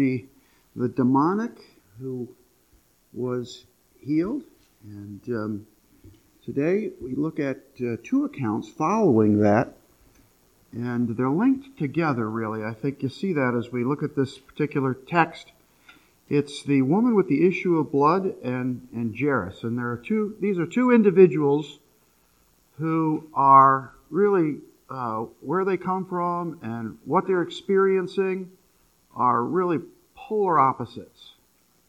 the, the demoniac who was healed. And um, today we look at uh, two accounts following that. And they're linked together, really. I think you see that as we look at this particular text. It's the woman with the issue of blood and, and Jairus. And there are two, these are two individuals who are really uh, where they come from and what they're experiencing are really polar opposites.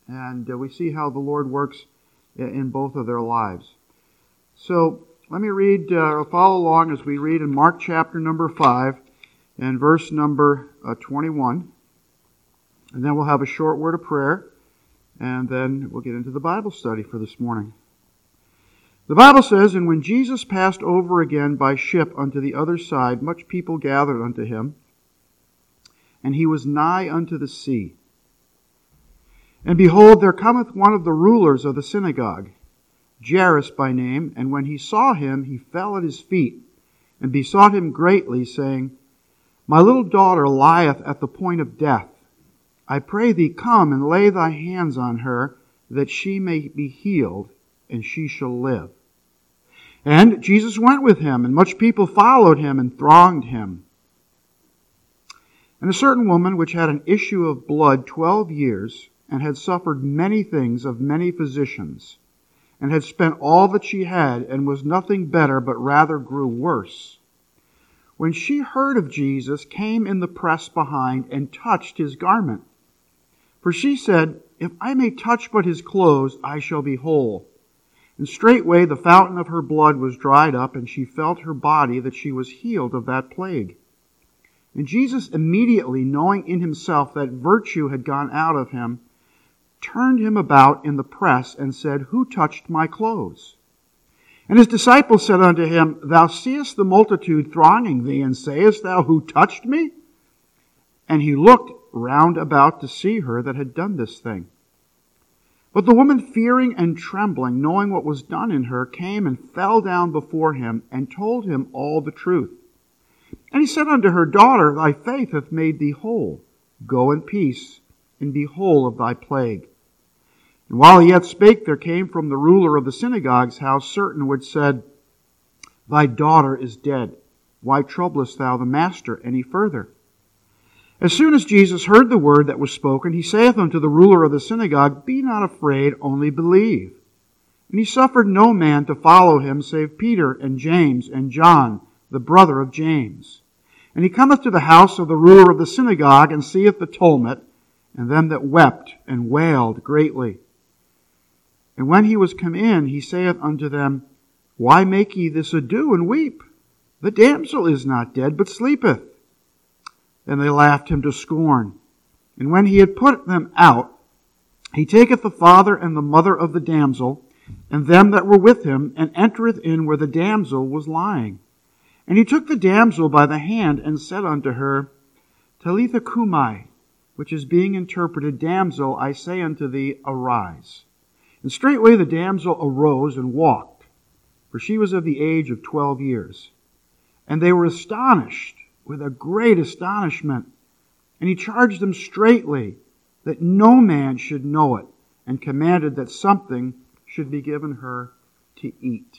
And uh, we see how the Lord works in both of their lives. So let me read, uh, follow along as we read in Mark chapter number 5 and verse number uh, 21. And then we'll have a short word of prayer, and then we'll get into the Bible study for this morning. The Bible says, And when Jesus passed over again by ship unto the other side, much people gathered unto him and he was nigh unto the sea. And behold, there cometh one of the rulers of the synagogue, Jairus by name, and when he saw him, he fell at his feet, and besought him greatly, saying, My little daughter lieth at the point of death. I pray thee, come and lay thy hands on her, that she may be healed, and she shall live. And Jesus went with him, and much people followed him and thronged him. And a certain woman which had an issue of blood twelve years, and had suffered many things of many physicians, and had spent all that she had, and was nothing better, but rather grew worse. When she heard of Jesus, came in the press behind, and touched his garment. For she said, If I may touch but his clothes, I shall be whole. And straightway the fountain of her blood was dried up, and she felt her body that she was healed of that plague. And Jesus, immediately knowing in himself that virtue had gone out of him, turned him about in the press and said, Who touched my clothes? And his disciples said unto him, Thou seest the multitude thronging thee, and sayest thou, Who touched me? And he looked round about to see her that had done this thing. But the woman, fearing and trembling, knowing what was done in her, came and fell down before him, and told him all the truth. And he said unto her, Daughter, thy faith hath made thee whole. Go in peace, and be whole of thy plague. And while he yet spake, there came from the ruler of the synagogue's house certain which said, Thy daughter is dead. Why troublest thou the master any further? As soon as Jesus heard the word that was spoken, he saith unto the ruler of the synagogue, Be not afraid, only believe. And he suffered no man to follow him save Peter and James and John, the brother of James. And he cometh to the house of the ruler of the synagogue, and seeth the tumult, and them that wept and wailed greatly. And when he was come in, he saith unto them, Why make ye this ado and weep? The damsel is not dead, but sleepeth. And they laughed him to scorn. And when he had put them out, he taketh the father and the mother of the damsel, and them that were with him, and entereth in where the damsel was lying. And he took the damsel by the hand and said unto her, Talitha cumi, which is being interpreted, Damsel, I say unto thee, arise. And straightway the damsel arose and walked, for she was of the age of twelve years. And they were astonished with a great astonishment. And he charged them straitly that no man should know it, and commanded that something should be given her to eat.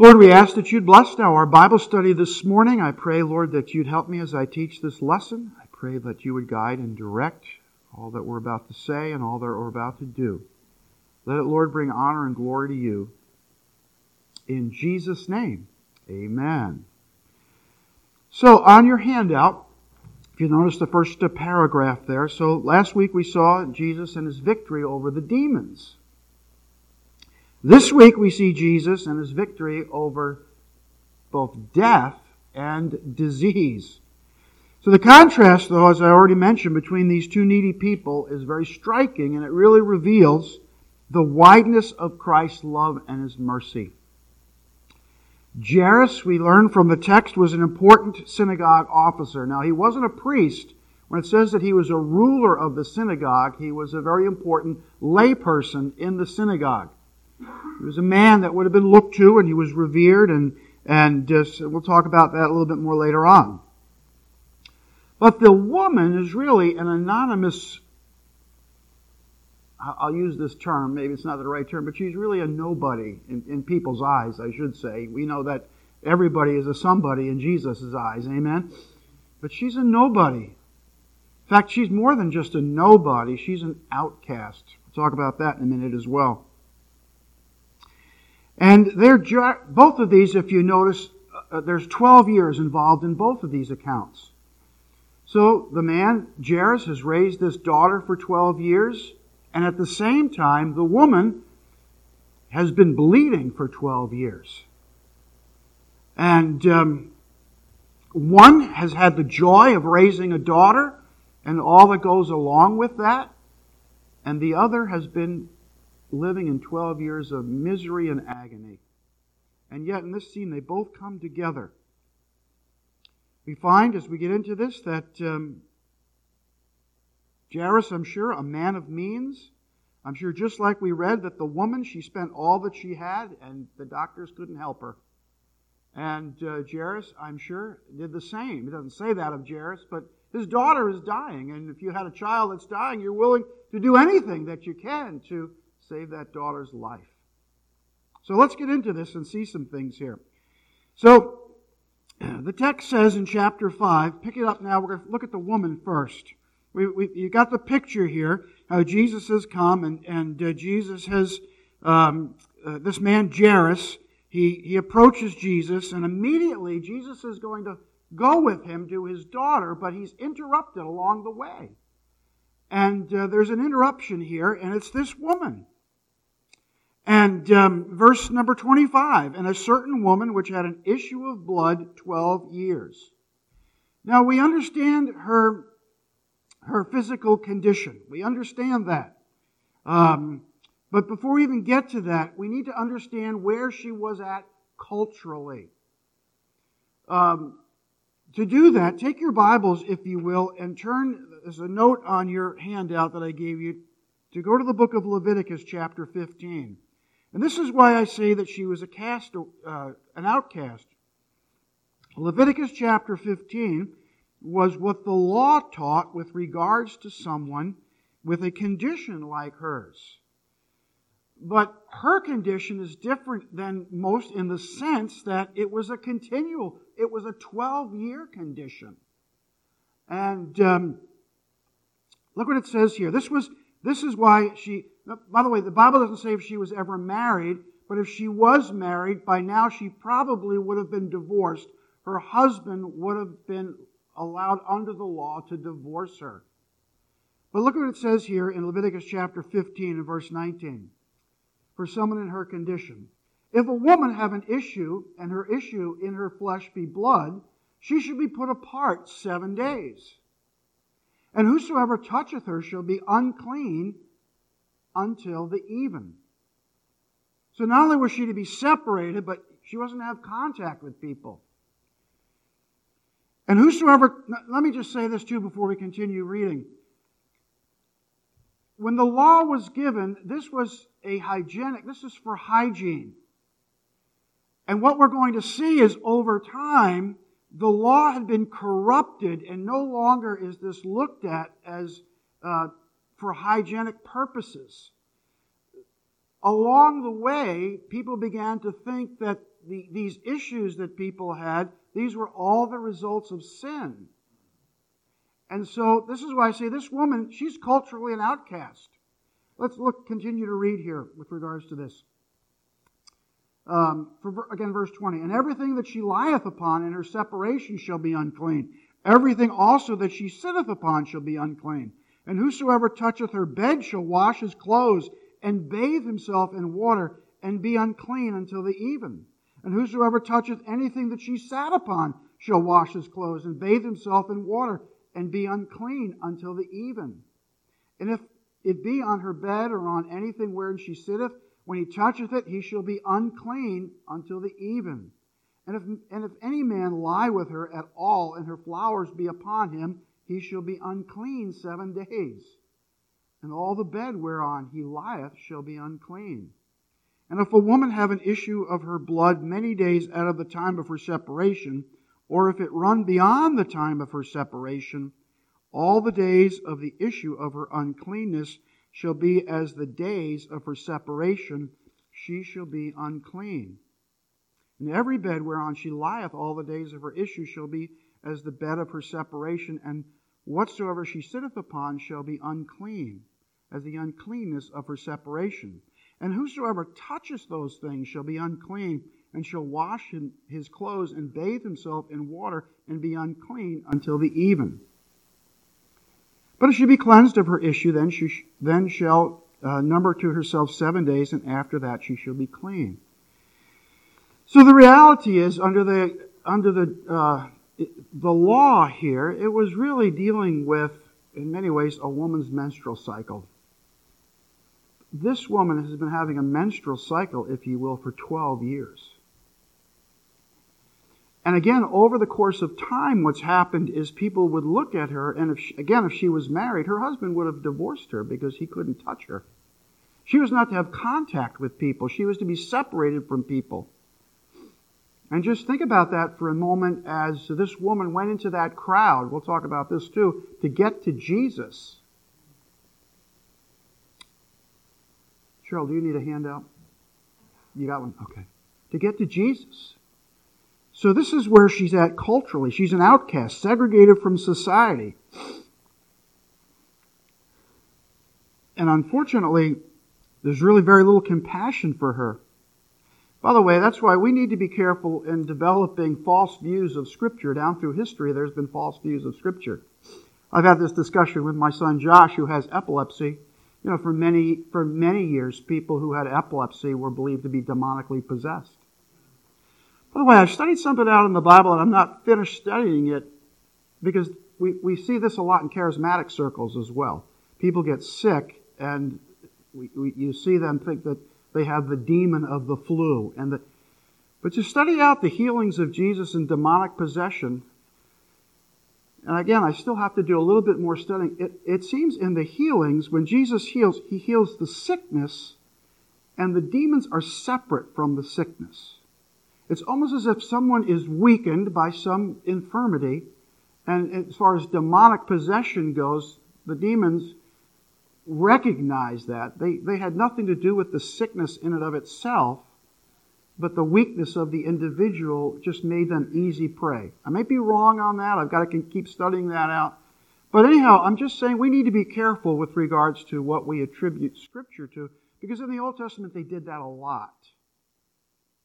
Lord, we ask that you'd bless now our Bible study this morning. I pray, Lord, that you'd help me as I teach this lesson. I pray that you would guide and direct all that we're about to say and all that we're about to do. Let it, Lord, bring honor and glory to you. In Jesus' name, amen. So, on your handout, if you notice the first paragraph there, so last week we saw Jesus and his victory over the demons. This week we see Jesus and his victory over both death and disease. So the contrast, though, as I already mentioned, between these two needy people is very striking and it really reveals the wideness of Christ's love and his mercy. Jairus, we learn from the text, was an important synagogue officer. Now, he wasn't a priest. When it says that he was a ruler of the synagogue, he was a very important layperson in the synagogue. He was a man that would have been looked to and he was revered and, and just, we'll talk about that a little bit more later on. But the woman is really an anonymous, I'll use this term, maybe it's not the right term, but she's really a nobody in, in people's eyes, I should say. We know that everybody is a somebody in Jesus' eyes, amen? But she's a nobody. In fact, she's more than just a nobody, she's an outcast. We'll talk about that in a minute as well. And they're both of these, if you notice, uh, there's 12 years involved in both of these accounts. So the man, Jairus, has raised this daughter for 12 years, and at the same time, the woman has been bleeding for 12 years. And um, one has had the joy of raising a daughter and all that goes along with that, and the other has been living in 12 years of misery and agony. And yet, in this scene, they both come together. We find as we get into this that um, Jairus, I'm sure, a man of means. I'm sure, just like we read, that the woman, she spent all that she had, and the doctors couldn't help her. And uh, Jairus, I'm sure, did the same. It doesn't say that of Jairus, but his daughter is dying. And if you had a child that's dying, you're willing to do anything that you can to save that daughter's life. So let's get into this and see some things here. So, the text says in chapter 5, pick it up now, we're going to look at the woman first. We, we, you got the picture here, how Jesus has come and, and uh, Jesus has, um, uh, this man Jairus, he, he approaches Jesus and immediately Jesus is going to go with him to his daughter, but he's interrupted along the way. And uh, there's an interruption here, and it's this woman. And um, verse number 25, and a certain woman which had an issue of blood 12 years. Now we understand her, her physical condition. We understand that. Um, but before we even get to that, we need to understand where she was at culturally. Um, to do that, take your Bibles, if you will, and turn, there's a note on your handout that I gave you, to go to the book of Leviticus, chapter 15. And this is why I say that she was a cast, uh, an outcast. Leviticus chapter 15 was what the law taught with regards to someone with a condition like hers. But her condition is different than most in the sense that it was a continual, it was a 12 year condition. And um, look what it says here. This was this is why she, by the way, the Bible doesn't say if she was ever married, but if she was married, by now she probably would have been divorced. Her husband would have been allowed under the law to divorce her. But look what it says here in Leviticus chapter 15 and verse 19. For someone in her condition. If a woman have an issue, and her issue in her flesh be blood, she should be put apart seven days. And whosoever toucheth her shall be unclean until the even. So not only was she to be separated, but she wasn't to have contact with people. And whosoever, let me just say this too before we continue reading. When the law was given, this was a hygienic, this is for hygiene. And what we're going to see is over time, the law had been corrupted and no longer is this looked at as uh, for hygienic purposes. Along the way, people began to think that the, these issues that people had, these were all the results of sin. And so this is why I say this woman, she's culturally an outcast. Let's look, continue to read here with regards to this. Um, for, again, verse 20. And everything that she lieth upon in her separation shall be unclean. Everything also that she sitteth upon shall be unclean. And whosoever toucheth her bed shall wash his clothes and bathe himself in water and be unclean until the even. And whosoever toucheth anything that she sat upon shall wash his clothes and bathe himself in water and be unclean until the even. And if it be on her bed or on anything wherein she sitteth, when he toucheth it, he shall be unclean until the even. And if, and if any man lie with her at all, and her flowers be upon him, he shall be unclean seven days. And all the bed whereon he lieth shall be unclean. And if a woman have an issue of her blood many days out of the time of her separation, or if it run beyond the time of her separation, all the days of the issue of her uncleanness shall be as the days of her separation, she shall be unclean. And every bed whereon she lieth all the days of her issue shall be as the bed of her separation, and whatsoever she sitteth upon shall be unclean, as the uncleanness of her separation. And whosoever toucheth those things shall be unclean, and shall wash his clothes and bathe himself in water, and be unclean until the even. But if she be cleansed of her issue, then she then shall uh, number to herself seven days, and after that she shall be clean. So the reality is, under the under the uh, the law here, it was really dealing with, in many ways, a woman's menstrual cycle. This woman has been having a menstrual cycle, if you will, for 12 years. And again, over the course of time, what's happened is people would look at her, and if she, again, if she was married, her husband would have divorced her because he couldn't touch her. She was not to have contact with people. She was to be separated from people. And just think about that for a moment as this woman went into that crowd. We'll talk about this too, to get to Jesus. Cheryl, do you need a handout? You got one? Okay. To get to Jesus. So this is where she's at culturally. She's an outcast, segregated from society. And unfortunately, there's really very little compassion for her. By the way, that's why we need to be careful in developing false views of Scripture. Down through history, there's been false views of Scripture. I've had this discussion with my son Josh, who has epilepsy. You know, for many, for many years, people who had epilepsy were believed to be demonically possessed. By the way, I've studied something out in the Bible and I'm not finished studying it because we, we see this a lot in charismatic circles as well. People get sick and we, we, you see them think that they have the demon of the flu. And the, but to study out the healings of Jesus in demonic possession, and again, I still have to do a little bit more studying. It, it seems in the healings, when Jesus heals, he heals the sickness, and the demons are separate from the sickness. It's almost as if someone is weakened by some infirmity, and as far as demonic possession goes, the demons recognize that. They, they had nothing to do with the sickness in and of itself, but the weakness of the individual just made them easy prey. I may be wrong on that. I've got to keep studying that out. But anyhow, I'm just saying we need to be careful with regards to what we attribute Scripture to, because in the Old Testament they did that a lot.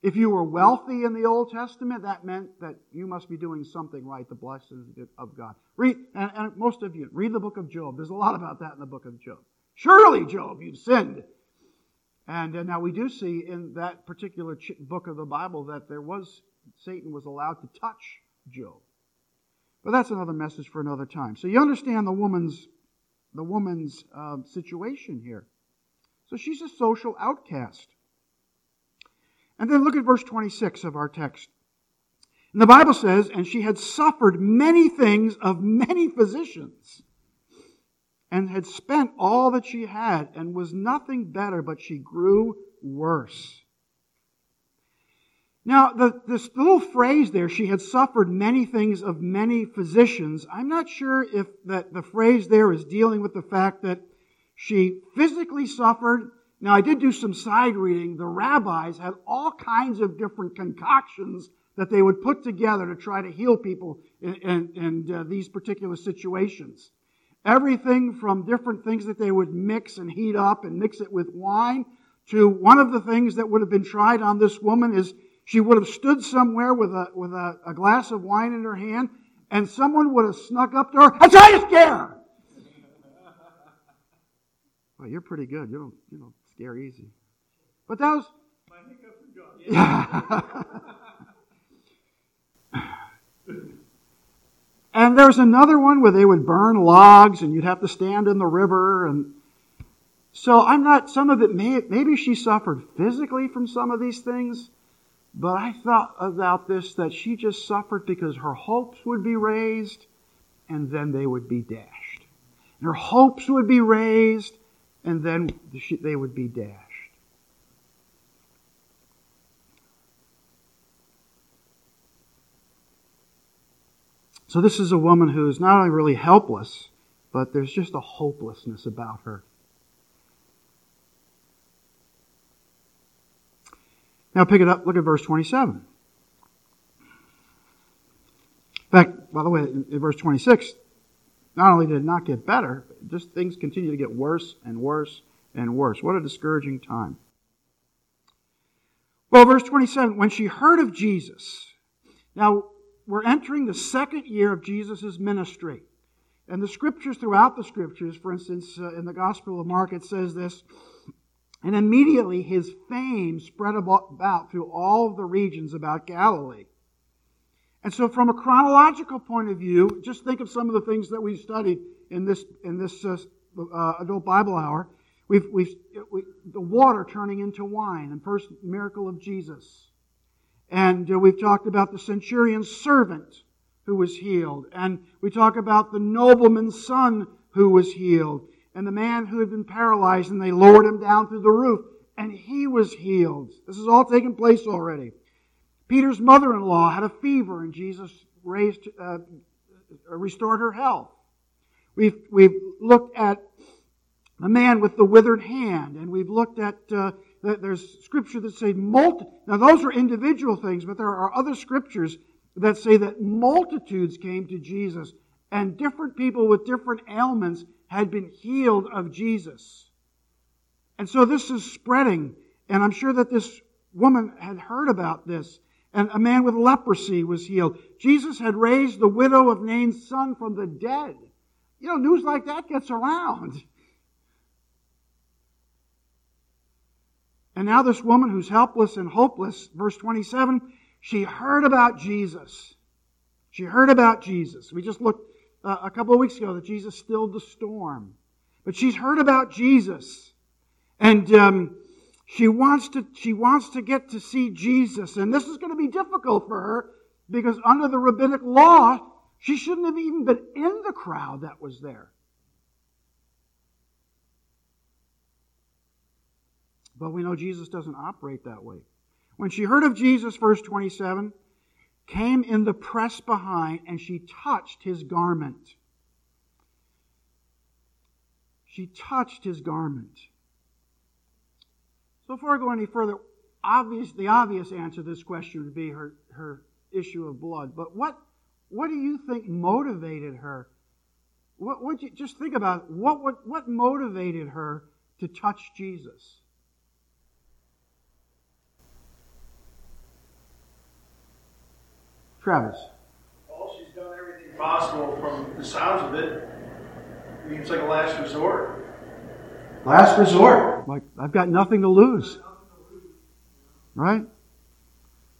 If you were wealthy in the Old Testament, that meant that you must be doing something right, the blessings of God. Read, and, and most of you, read the book of Job. There's a lot about that in the book of Job. Surely, Job, you've sinned. And uh, now we do see in that particular ch- book of the Bible that there was, Satan was allowed to touch Job. But that's another message for another time. So you understand the woman's, the woman's uh, situation here. So she's a social outcast. And then look at verse 26 of our text. And the Bible says, and she had suffered many things of many physicians and had spent all that she had and was nothing better, but she grew worse. Now, the, this little phrase there, she had suffered many things of many physicians, I'm not sure if that the phrase there is dealing with the fact that she physically suffered. Now, I did do some side reading. The rabbis had all kinds of different concoctions that they would put together to try to heal people in, in, in uh, these particular situations. Everything from different things that they would mix and heat up and mix it with wine to one of the things that would have been tried on this woman is she would have stood somewhere with a, with a, a glass of wine in her hand and someone would have snuck up to her and tried to scare her. Well, you're pretty good. You don't, you don't scare easy. But that was. My hiccup And there was another one where they would burn logs and you'd have to stand in the river. And so I'm not, some of it, may, maybe she suffered physically from some of these things, but I thought about this that she just suffered because her hopes would be raised and then they would be dashed. And her hopes would be raised and then they would be dashed. So this is a woman who is not only really helpless, but there's just a hopelessness about her. Now pick it up, look at verse 27. In fact, by the way, in, verse 26, not only did it not get better, just things continue to get worse and worse and worse. What a discouraging time. Well, verse 27, when she heard of Jesus, now we're entering the second year of Jesus' ministry. And the scriptures, throughout the scriptures, for instance, uh, in the Gospel of Mark, it says this, and immediately his fame spread about through all the regions about Galilee. And so, from a chronological point of view, just think of some of the things that we studied in this in this uh, uh, adult Bible hour. We've, we've we, the water turning into wine, and first miracle of Jesus. And uh, we've talked about the centurion's servant who was healed. And we talk about the nobleman's son who was healed. And the man who had been paralyzed, and they lowered him down through the roof, and he was healed. This has all taken place already. Peter's mother in law had a fever, and Jesus raised, uh, restored her health. We've, we've looked at the man with the withered hand, and we've looked at uh, there's scripture that say multi. Now those are individual things, but there are other scriptures that say that multitudes came to Jesus, and different people with different ailments had been healed of Jesus. And so this is spreading, and I'm sure that this woman had heard about this. And a man with leprosy was healed. Jesus had raised the widow of Nain's son from the dead. You know, news like that gets around. And now, this woman who's helpless and hopeless, verse 27, she heard about Jesus. She heard about Jesus. We just looked uh, a couple of weeks ago that Jesus stilled the storm. But she's heard about Jesus. And um, she, wants to, she wants to get to see Jesus. And this is going to be difficult for her because under the rabbinic law, she shouldn't have even been in the crowd that was there. But we know Jesus doesn't operate that way. When she heard of Jesus, verse 27, came in the press behind and she touched his garment. She touched his garment. So before I go any further, obvious, the obvious answer to this question would be her, her issue of blood. But what, what do you think motivated her? What you just think about what, what, what motivated her to touch Jesus? Travis. Well, she's done everything possible from the sounds of it. It's like a last resort. Last resort. Like, I've got nothing to lose. Right?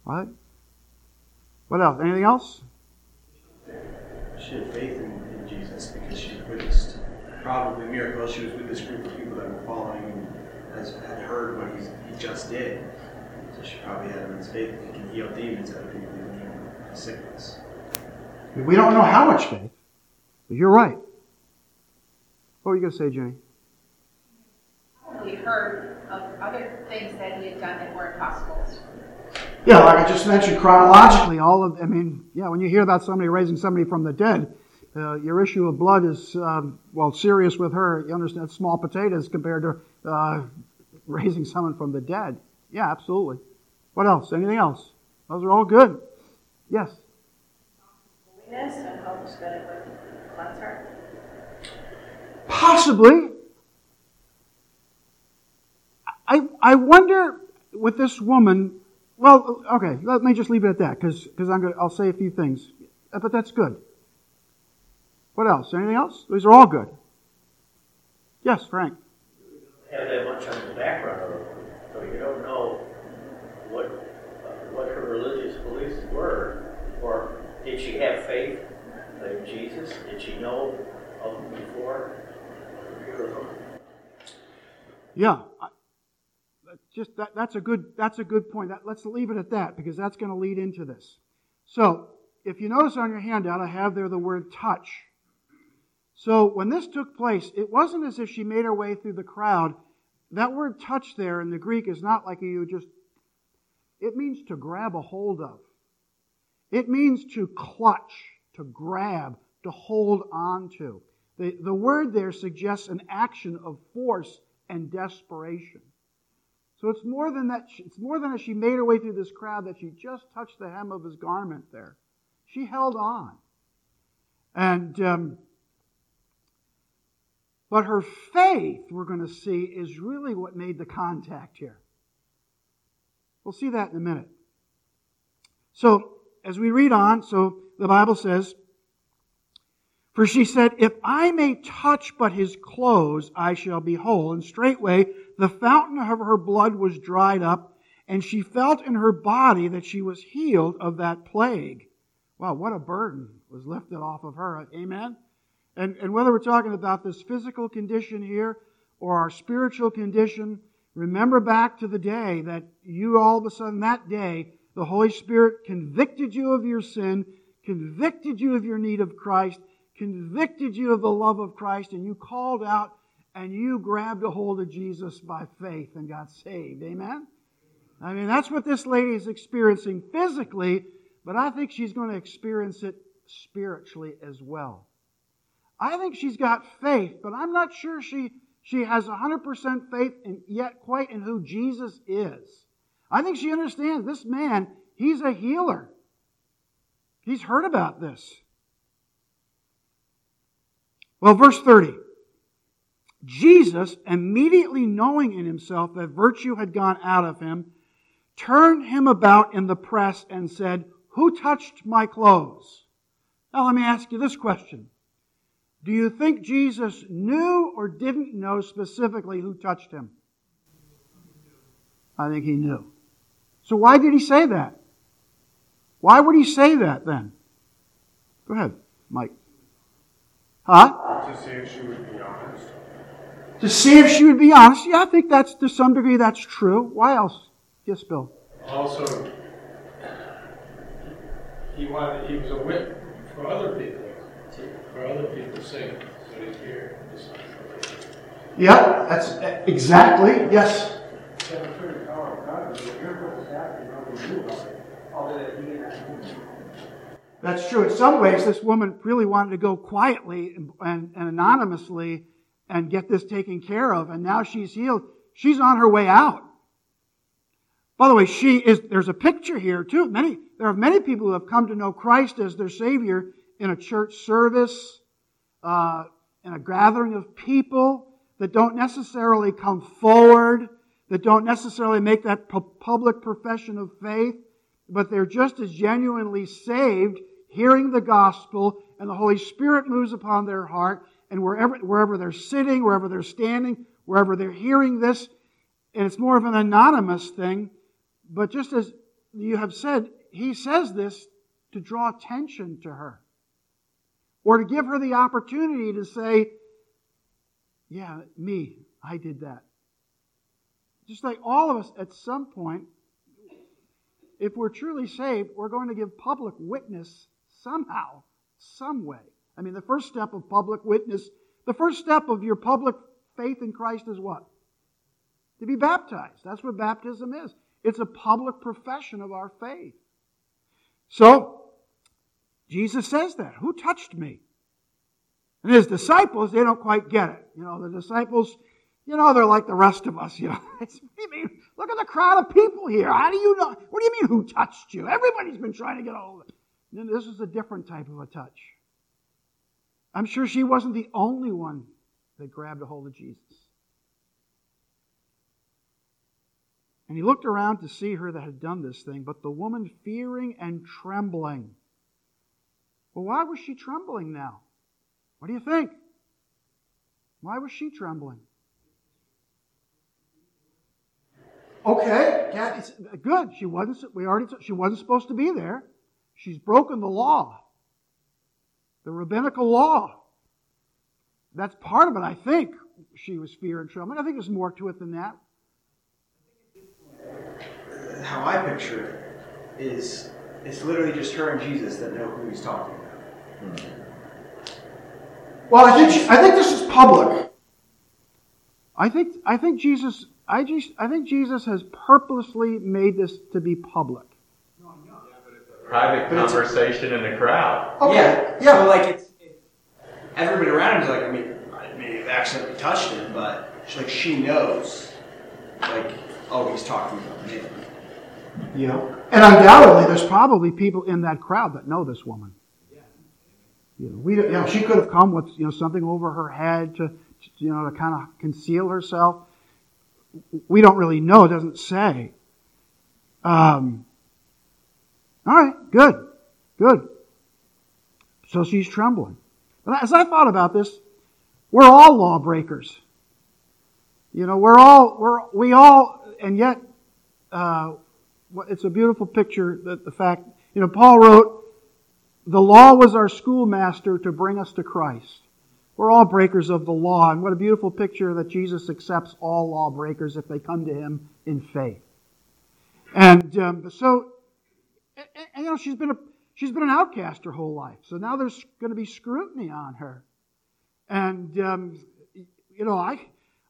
Right? What else? Anything else? She had faith in, in Jesus because she witnessed probably miracles. She was with this group of people that were following and has, had heard what he just did. So she probably had immense faith that he can heal demons out of people sickness. We don't know how much faith, but you're right. What were you going to say, Jenny? We heard of other things that he had done that weren't possible. Yeah, like I just mentioned chronologically, all of, I mean, yeah, when you hear about somebody raising somebody from the dead, uh, your issue of blood is, um, well, serious with her. You understand, small potatoes compared to uh, raising someone from the dead. Yeah, absolutely. What else? Anything else? Those are all good. Yes. Possibly. I, I wonder with this woman, well, okay, let me just leave it at that because I'm gonna, I'll say a few things. Uh, but that's good. What else? Anything else? These are all good. Yes, Frank. Have that much on the background of her, so you don't know what uh, what her religious beliefs were. Or did she have faith in Jesus? Did she know of him before? Yeah, just that, that's a good that's a good point. That, let's leave it at that because that's going to lead into this. So, if you notice on your handout, I have there the word touch. So when this took place, it wasn't as if she made her way through the crowd. That word touch there in the Greek is not like you just, it means to grab a hold of. It means to clutch. to grab, to hold on to. The, the word there suggests an action of force and desperation. So it's more than that. It's more than that she made her way through this crowd that she just touched the hem of his garment there. She held on. And, um, but her faith, we're going to see, is really what made the contact here. We'll see that in a minute. So, as we read on, so the Bible says, For she said, If I may touch but his clothes, I shall be whole. And straightway the fountain of her blood was dried up, and she felt in her body that she was healed of that plague. Wow, what a burden was lifted off of her. Amen? And, and whether we're talking about this physical condition here or our spiritual condition, remember back to the day that you all of a sudden, that day, the Holy Spirit convicted you of your sin, convicted you of your need of Christ, convicted you of the love of Christ, and you called out and you grabbed a hold of Jesus by faith and got saved. Amen? I mean, that's what this lady is experiencing physically, but I think she's going to experience it spiritually as well. I think she's got faith, but I'm not sure she, she has 100% faith in, yet quite in who Jesus is. I think she understands this man, he's a healer. He's heard about this. Well, verse 30. Jesus, immediately knowing in himself that virtue had gone out of him, turned him about in the press and said, Who touched my clothes? Now let me ask you this question. Do you think Jesus knew or didn't know specifically who touched him? I think he knew. So why did he say that? Why would he say that then? Go ahead, Mike. Huh? To see if she would be honest. To see if she would be honest. Yeah, I think that's to some degree that's true. Why else? Yes, Bill. Also, he wanted, he was a witness for other people, for other people's sake, so he's here. Yeah, that's exactly, yes. That's true. In some ways, this woman really wanted to go quietly and, and, anonymously and get this taken care of, and now she's healed. She's on her way out. By the way, she is. There's a picture here too. Many there are many people who have come to know Christ as their Savior in a church service, uh, in a gathering of people that don't necessarily come forward, that don't necessarily make that public profession of faith, but they're just as genuinely saved, hearing the gospel, and the Holy Spirit moves upon their heart, and wherever, wherever they're sitting, wherever they're standing, wherever they're hearing this, and it's more of an anonymous thing, but just as you have said, he says this to draw attention to her or to give her the opportunity to say, Yeah, me, I did that. Just like all of us at some point, if we're truly saved, we're going to give public witness somehow, some way. I mean, the first step of public witness, the first step of your public faith in Christ is what? To be baptized. That's what baptism is. It's a public profession of our faith. So, Jesus says that. Who touched me? And his disciples, they don't quite get it. You know, the disciples, you know, they're like the rest of us. You know, you mean? Look at the crowd of people here. How do you know? What do you mean, who touched you? Everybody's been trying to get a hold of it. And this is a different type of a touch. I'm sure she wasn't the only one that grabbed a hold of Jesus. And he looked around to see her that had done this thing, but the woman fearing and trembling. Well, why was she trembling now? What do you think? Why was she trembling? Okay, yeah, it's good. She wasn't. We already. She wasn't supposed to be there. She's broken the law, the rabbinical law. That's part of it, I think. She was fear and trembling. I think there's more to it than that how I picture it is it's literally just her and Jesus that know who he's talking about. Well, I think she, I think this is public. I think I think Jesus I just I think Jesus has purposely made this to be public. private But it's a- conversation in a crowd. Oh, yeah, yeah. So like it's it, everybody around him is like, I mean, I may have accidentally touched him, but she, like she knows, like, oh, he's talking about me. You know? And undoubtedly, there's probably people in that crowd that know this woman. You know, we, you know, she could have come with you know something over her head to, you know, to kind of conceal herself. We don't really know. It doesn't say. Um, all right, good, good. So she's trembling. But as I thought about this, we're all lawbreakers. You know, we're all we're we all, and yet uh, it's a beautiful picture that the fact, you know, Paul wrote, the law was our schoolmaster to bring us to Christ. We're all breakers of the law, and what a beautiful picture that Jesus accepts all lawbreakers if they come to him in faith. And um, so, and, and, you know, she's been a she's been an outcast her whole life. So now there's going to be scrutiny on her. And um, you know, I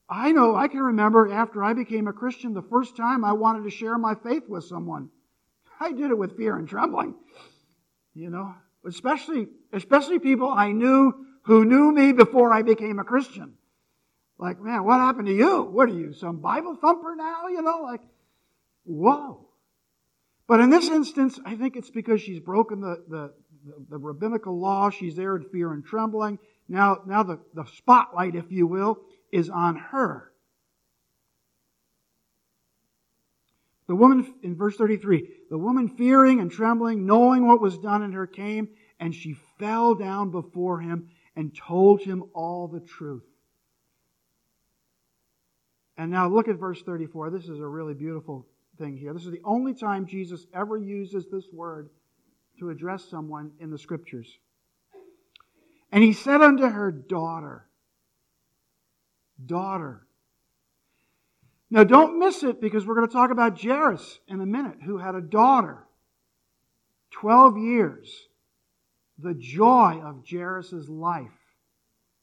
I know I can remember after I became a Christian, the first time I wanted to share my faith with someone. I did it with fear and trembling. You know, especially especially people I knew who knew me before I became a Christian. Like, man, what happened to you? What are you, some Bible thumper now? You know, like, whoa. But in this instance, I think it's because she's broken the, the, the, the rabbinical law. She's there in fear and trembling. Now, now the, the spotlight, if you will, is on her. The woman, in verse 33, the woman fearing and trembling, knowing what was done in her, came and she fell down before him and told him all the truth. And now look at verse 34. This is a really beautiful thing here. This is the only time Jesus ever uses this word to address someone in the scriptures. And he said unto her, Daughter, daughter. Now, don't miss it because we're going to talk about Jairus in a minute, who had a daughter. 12 years. The joy of Jairus' life.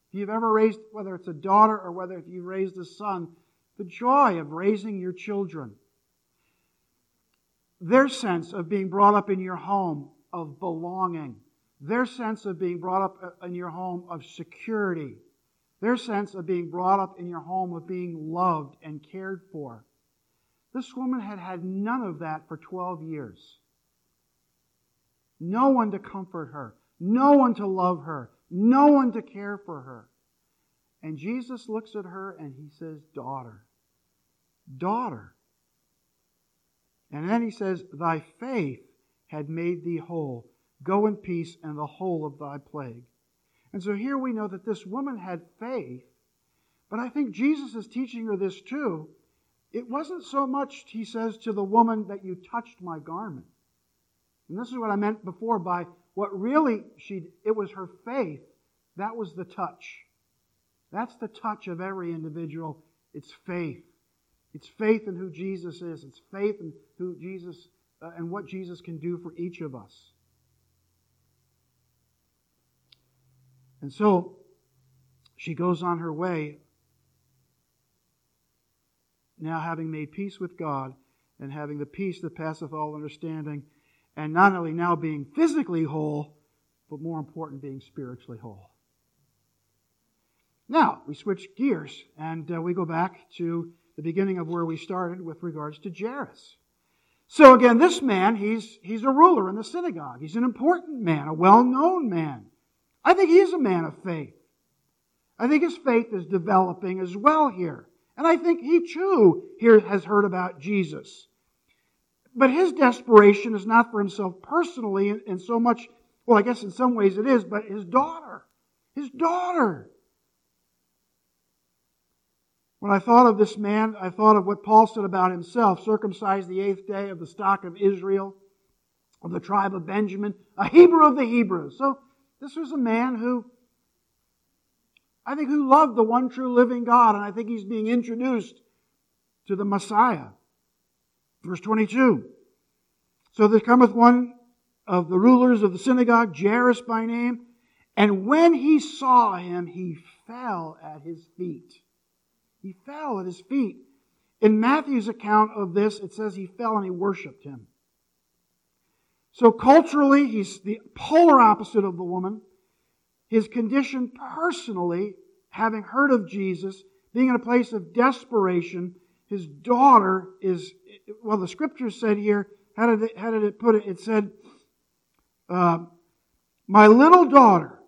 If you've ever raised, whether it's a daughter or whether you've raised a son, the joy of raising your children. Their sense of being brought up in your home of belonging. Their sense of being brought up uh, in your home of security their sense of being brought up in your home, of being loved and cared for. This woman had had none of that for 12 years. No one to comfort her, no one to love her, no one to care for her. And Jesus looks at her and he says, Daughter, daughter. And then he says, Thy faith had made thee whole. Go in peace, and the whole of thy plague. And so here we know that this woman had faith, but I think Jesus is teaching her this too. It wasn't so much, he says, to the woman that you touched my garment. And this is what I meant before by what really she, it was her faith. That was the touch. That's the touch of every individual. It's faith. It's faith in who Jesus is. It's faith in who Jesus uh, and what Jesus can do for each of us. And so she goes on her way, now having made peace with God and having the peace that passeth all understanding, and not only now being physically whole, but more important, being spiritually whole. Now, we switch gears and uh, we go back to the beginning of where we started with regards to Jairus. So again, this man, he's, he's a ruler in the synagogue. He's an important man, a well-known man. I think he is a man of faith. I think his faith is developing as well here. And I think he too here has heard about Jesus. But his desperation is not for himself personally and so much, well, I guess in some ways it is, but his daughter. His daughter. When I thought of this man, I thought of what Paul said about himself circumcised the eighth day of the stock of Israel, of the tribe of Benjamin, a Hebrew of the Hebrews. So this was a man who, I think, who loved the one true living God, and I think he's being introduced to the Messiah. Verse 22. So there cometh one of the rulers of the synagogue, Jairus by name, and when he saw him, he fell at his feet. He fell at his feet. In Matthew's account of this, it says he fell and he worshiped him. So culturally, he's the polar opposite of the woman. His condition personally, having heard of Jesus, being in a place of desperation, his daughter is, well, the scripture said here, how did it, how did it put it? It said, uh, My little daughter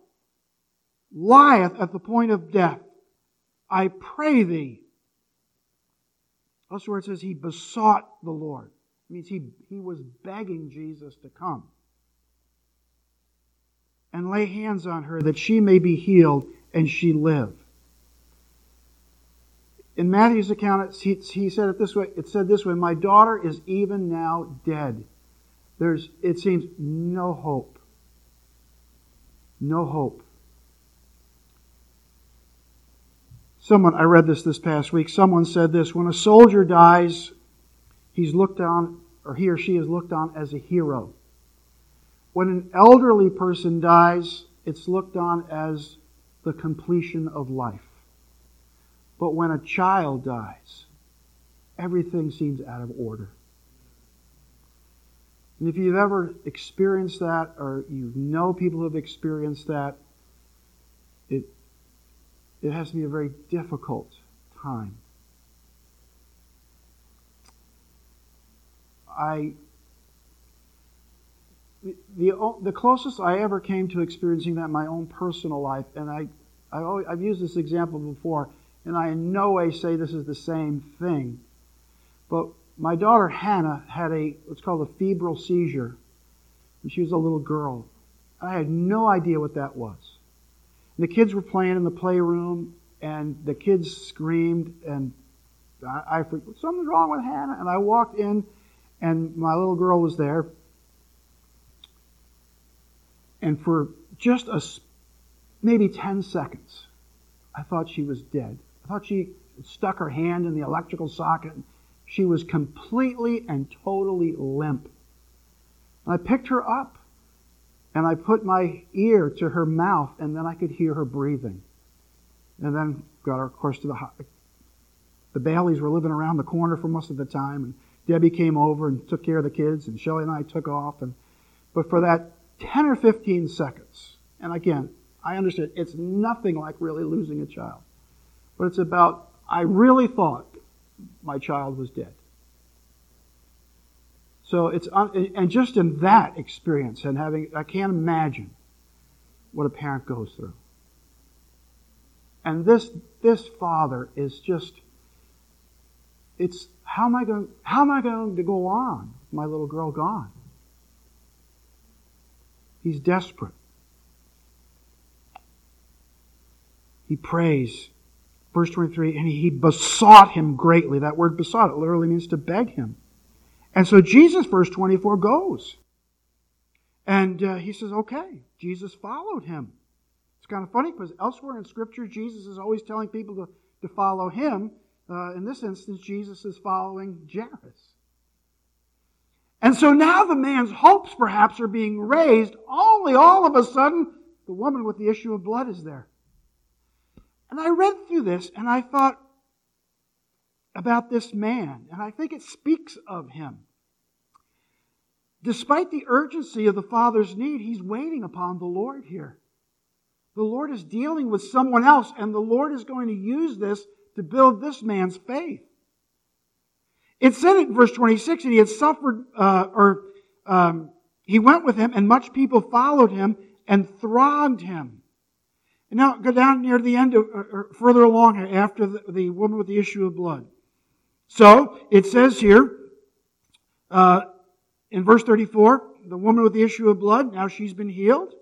lieth at the point of death. I pray thee. That's where it says he besought the Lord. It means he, he was begging Jesus to come and lay hands on her that she may be healed and she live. In Matthew's account, he, he said it this way. It said this way: "My daughter is even now dead. There's, it seems, no hope. No hope." Someone, I read this this past week. Someone said this: When a soldier dies, he's looked on, or he or she is looked on as a hero. When an elderly person dies, it's looked on as the completion of life. But when a child dies, everything seems out of order. And if you've ever experienced that, or you know people who have experienced that, it, it has to be a very difficult time. I the, the closest I ever came to experiencing that in my own personal life, and I, I always, I've used this example before, and I in no way say this is the same thing. But my daughter Hannah had a what's called a febrile seizure when she was a little girl. I had no idea what that was. And the kids were playing in the playroom, and the kids screamed, and I, I something's wrong with Hannah. And I walked in, and my little girl was there. And for just a maybe 10 seconds, I thought she was dead. I thought she stuck her hand in the electrical socket. She was completely and totally limp. And I picked her up and I put my ear to her mouth and then I could hear her breathing. And then got her, of course, to the the Baileys were living around the corner for most of the time, and Debbie came over and took care of the kids, and Shelley and I took off. And but for that 10 or 15 seconds, and again, I understand it's nothing like really losing a child but it's about, I really thought my child was dead. So it's, and just in that experience and having, I can't imagine what a parent goes through. And this, this father is just, it's, how am I going, how am I going to go on? My little girl gone. He's desperate. He prays Verse 23, and he besought him greatly. That word besought, it literally means to beg him. And so Jesus, verse 24, goes. And uh, he says, okay. Jesus followed him. It's kind of funny because elsewhere in Scripture, Jesus is always telling people to, to follow him. Uh, in this instance, Jesus is following Jairus. And so now the man's hopes perhaps are being raised, only all of a sudden, the woman with the issue of blood is there. And I read through this and I thought about this man, and I think it speaks of him. Despite the urgency of the Father's need, he's waiting upon the Lord here. The Lord is dealing with someone else, and the Lord is going to use this to build this man's faith. It said in verse 26 and he had suffered, uh, or um, he went with him, and much people followed him and thronged him. And now go down near the end, of, or further along after the, the, woman with the issue of blood. So it says here uh, in verse 34, the woman with the issue of blood, now she's been healed.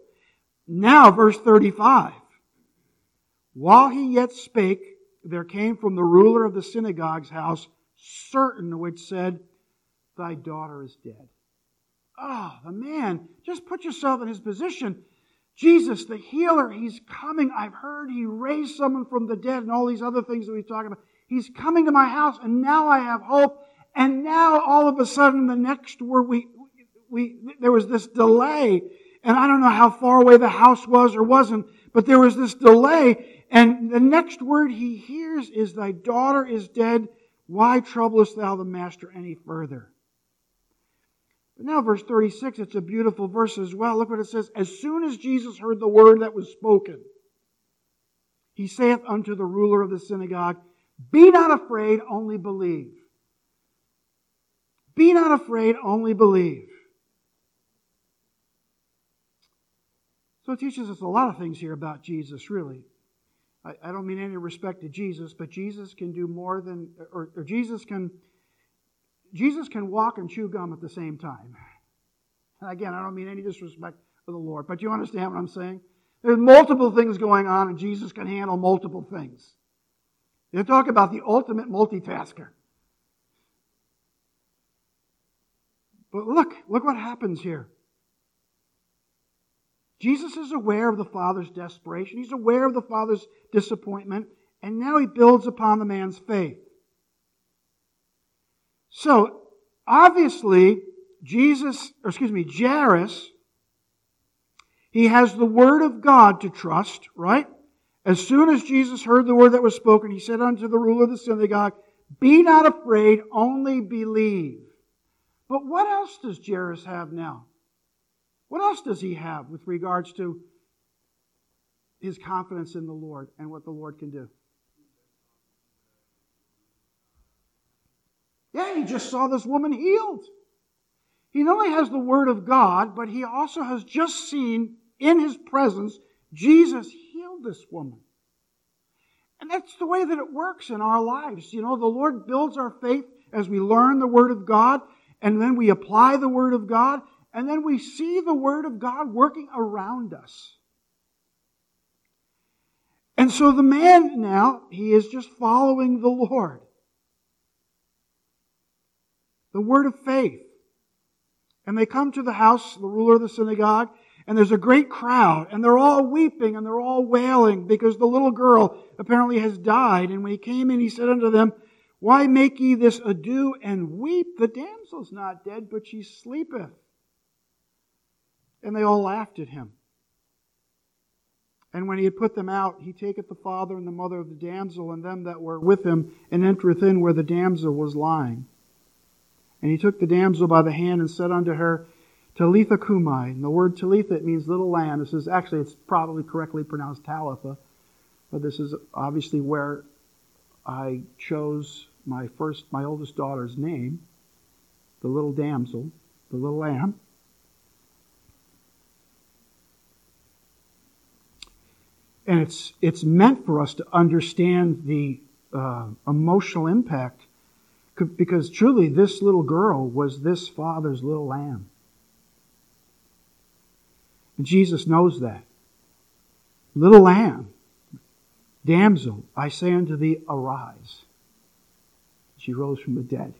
Now, verse 35. While he yet spake, there came from the ruler of the synagogue's house certain which said, Thy daughter is dead. Ah, oh, the man, just put yourself in his position. Jesus, the healer, he's coming. I've heard he raised someone from the dead and all these other things that we talk about. He's coming to my house and now I have hope. And now all of a sudden the next word we, we, there was this delay. And I don't know how far away the house was or wasn't, but there was this delay. And the next word he hears is, Thy daughter is dead. Why troublest thou the master any further? But now, verse 36, it's a beautiful verse as well. Look what it says. As soon as Jesus heard the word that was spoken, he saith unto the ruler of the synagogue, Be not afraid, only believe. Be not afraid, only believe. So it teaches us a lot of things here about Jesus, really. I, I don't mean any respect to Jesus, but Jesus can do more than, or, or Jesus can Jesus can walk and chew gum at the same time. And again, I don't mean any disrespect for the Lord, but you understand what I'm saying? There's multiple things going on, and Jesus can handle multiple things. They talk about the ultimate multitasker. But look, look what happens here. Jesus is aware of the Father's desperation. He's aware of the Father's disappointment, and now he builds upon the man's faith. So, obviously, Jesus, or excuse me, Jairus, he has the word of God to trust, right? As soon as Jesus heard the word that was spoken, he said unto the ruler of the synagogue, Be not afraid, only believe. But what else does Jairus have now? What else does he have with regards to his confidence in the Lord and what the Lord can do? Yeah, he just saw this woman healed. He not only has the Word of God, but he also has just seen in his presence Jesus healed this woman. And that's the way that it works in our lives. You know, the Lord builds our faith as we learn the Word of God, and then we apply the Word of God, and then we see the Word of God working around us. And so the man now, he is just following the Lord the word of faith. And they come to the house, the ruler of the synagogue, and there's a great crowd, and they're all weeping and they're all wailing because the little girl apparently has died. And when he came in, he said unto them, Why make ye this ado and weep? The damsel's not dead, but she sleepeth. And they all laughed at him. And when he had put them out, he taketh the father and the mother of the damsel and them that were with him, and entereth in where the damsel was lying. And he took the damsel by the hand and said unto her, Talitha cumi. And the word Talitha, it means little lamb. This is actually, it's probably correctly pronounced Talitha. But this is obviously where I chose my first, my oldest daughter's name, the little damsel, the little lamb. And it's, it's meant for us to understand the uh, emotional impact because truly, this little girl was this father's little lamb. And Jesus knows that. Little lamb, damsel, I say unto thee, arise. She rose from the dead.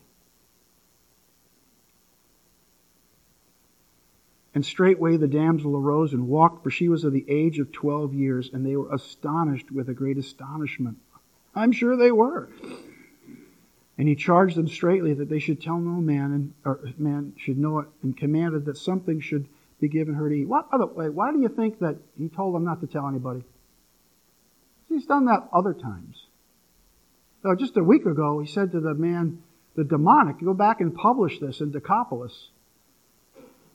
And straightway the damsel arose and walked, for she was of the age of twelve years, and they were astonished with a great astonishment. I'm sure they were. And he charged them straightly that they should tell no man, and or man should know it, and commanded that something should be given her to eat. What other way? Why do you think that he told them not to tell anybody? He's done that other times. So just a week ago, he said to the man, the demoniac, go back and publish this in Decapolis.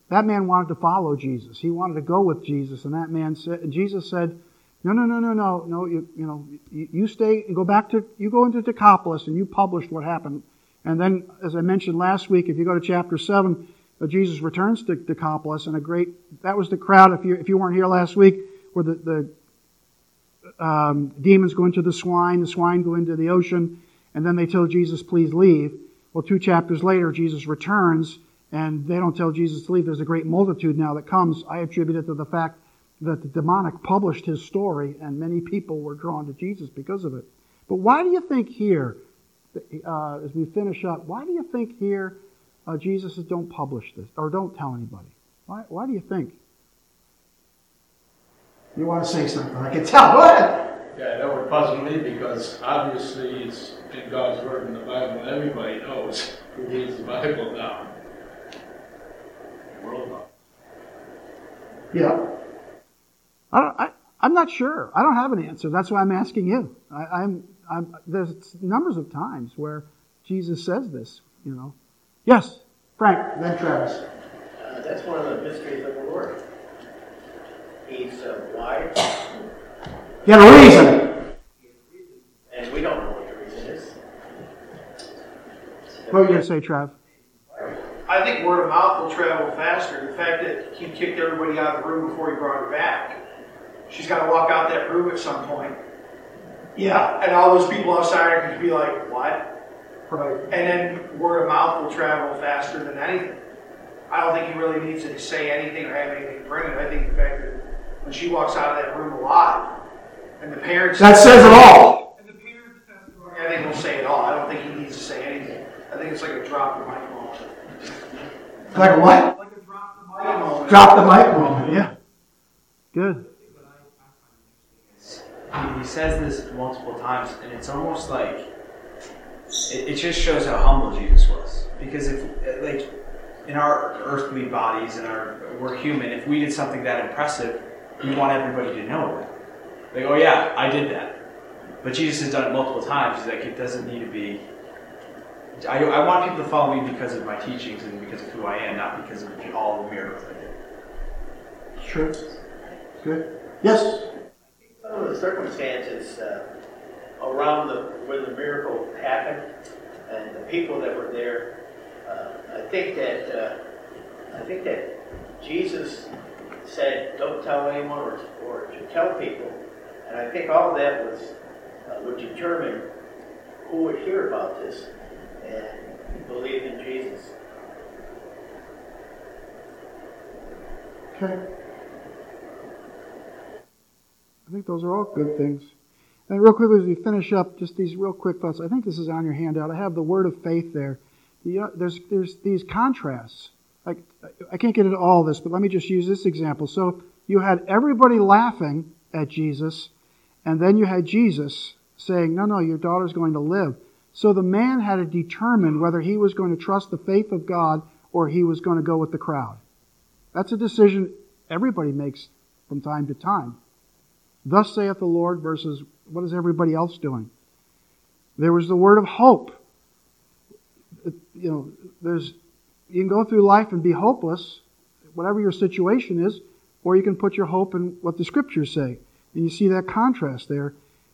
That man wanted to follow Jesus. He wanted to go with Jesus, and that man said, and Jesus said, no, no, no, no, no, no. You, you know, you, stay and go back to, you go into Decapolis and you published what happened. And then, as I mentioned last week, if you go to chapter 7, uh, Jesus returns to Decapolis and a great, that was the crowd, if you, if you weren't here last week, where the, the um, demons go into the swine, the swine go into the ocean, and then they tell Jesus, please leave. Well, two chapters later, Jesus returns, and they don't tell Jesus to leave. There's a great multitude now that comes. I attribute it to the fact that the demoniac published his story, and many people were drawn to Jesus because of it. But why do you think here, uh, as we finish up, why do you think here uh, Jesus says, don't publish this, or don't tell anybody? Why, why do you think? You want to say something? I can tell. Go ahead. Yeah, that would puzzle me because obviously it's in God's Word in the Bible. Everybody knows who reads the Bible now. World. Yeah. I don't, I, I'm not sure. I don't have an answer. That's why I'm asking you. I, I'm, I'm, there's numbers of times where Jesus says this, you know. Yes, Frank, then Travis. that's one of the mysteries of the Lord. He's uh, wise, He had a reason. and we don't know what the reason is. What were you going to say, Trav? I think word of mouth will travel faster. The fact that he kicked everybody out of the room before he brought her back. She's got to walk out that room at some point. Yeah. And all those people outside are going to be like, what? Right. And then word of mouth will travel faster than anything. I don't think he really needs to say anything or have anything to bring it. I think the fact that when she walks out of that room alive, and the parents. That says it all. And the parents testify. I think he'll say it all. I don't think he needs to say anything. I think it's like a drop the mic moment. Like a what? Like a drop the mic moment. Drop the mic moment. Yeah. Good. He, he says this multiple times, and it's almost like it, it just shows how humble Jesus was. Because if, like, in our earthly bodies and our we're human, if we did something that impressive, we want everybody to know it. Like, oh yeah, I did that. But Jesus has done it multiple times. He's like, it doesn't need to be. I, I want people to follow me because of my teachings and because of who I am, not because of all the miracles I did. Sure. Good. Yes. Of the circumstances uh, around the where the miracle happened and the people that were there, uh, I think that uh, I think that Jesus said, "Don't tell anyone," or, or to tell people, and I think all of that was uh, would determine who would hear about this and believe in Jesus. Okay. I think those are all good things. And real quickly, as we finish up, just these real quick thoughts. I think this is on your handout. I have the word of faith there. The, uh, there's there's these contrasts. Like I can't get into all this, but let me just use this example. So you had everybody laughing at Jesus, and then you had Jesus saying, "No, no, your daughter's going to live." So the man had to determine whether he was going to trust the faith of God or he was going to go with the crowd. That's a decision everybody makes from time to time. Thus saith the Lord versus what is everybody else doing? There was the word of hope. You know, there's you can go through life and be hopeless, whatever your situation is, or you can put your hope in what the scriptures say. And you see that contrast there.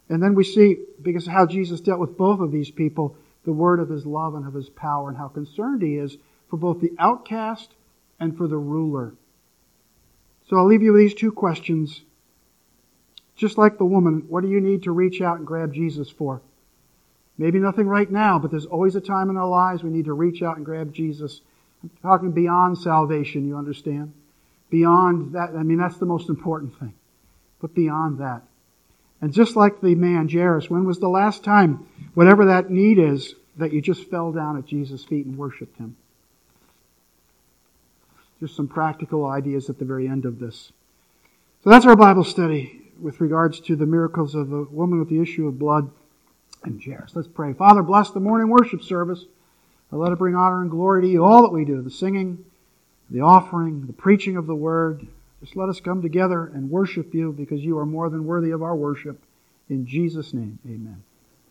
And then we see, because of how Jesus dealt with both of these people, the word of his love and of his power, and how concerned he is for both the outcast and for the ruler. So I'll leave you with these two questions. Just like the woman, what do you need to reach out and grab Jesus for? Maybe nothing right now, but there's always a time in our lives we need to reach out and grab Jesus. I'm talking beyond salvation, you understand? Beyond that, I mean, that's the most important thing. But beyond that. And just like the man, Jairus, when was the last time, whatever that need is, that you just fell down at Jesus' feet and worshiped him? Just some practical ideas at the very end of this. So that's our Bible study with regards to the miracles of the woman with the issue of blood and Jairus. Let's pray. Father, bless the morning worship service. Let it bring honor and glory to you, all that we do, the singing, the offering, the preaching of the word. Just let us come together and worship you because you are more than worthy of our worship. In Jesus' name, amen.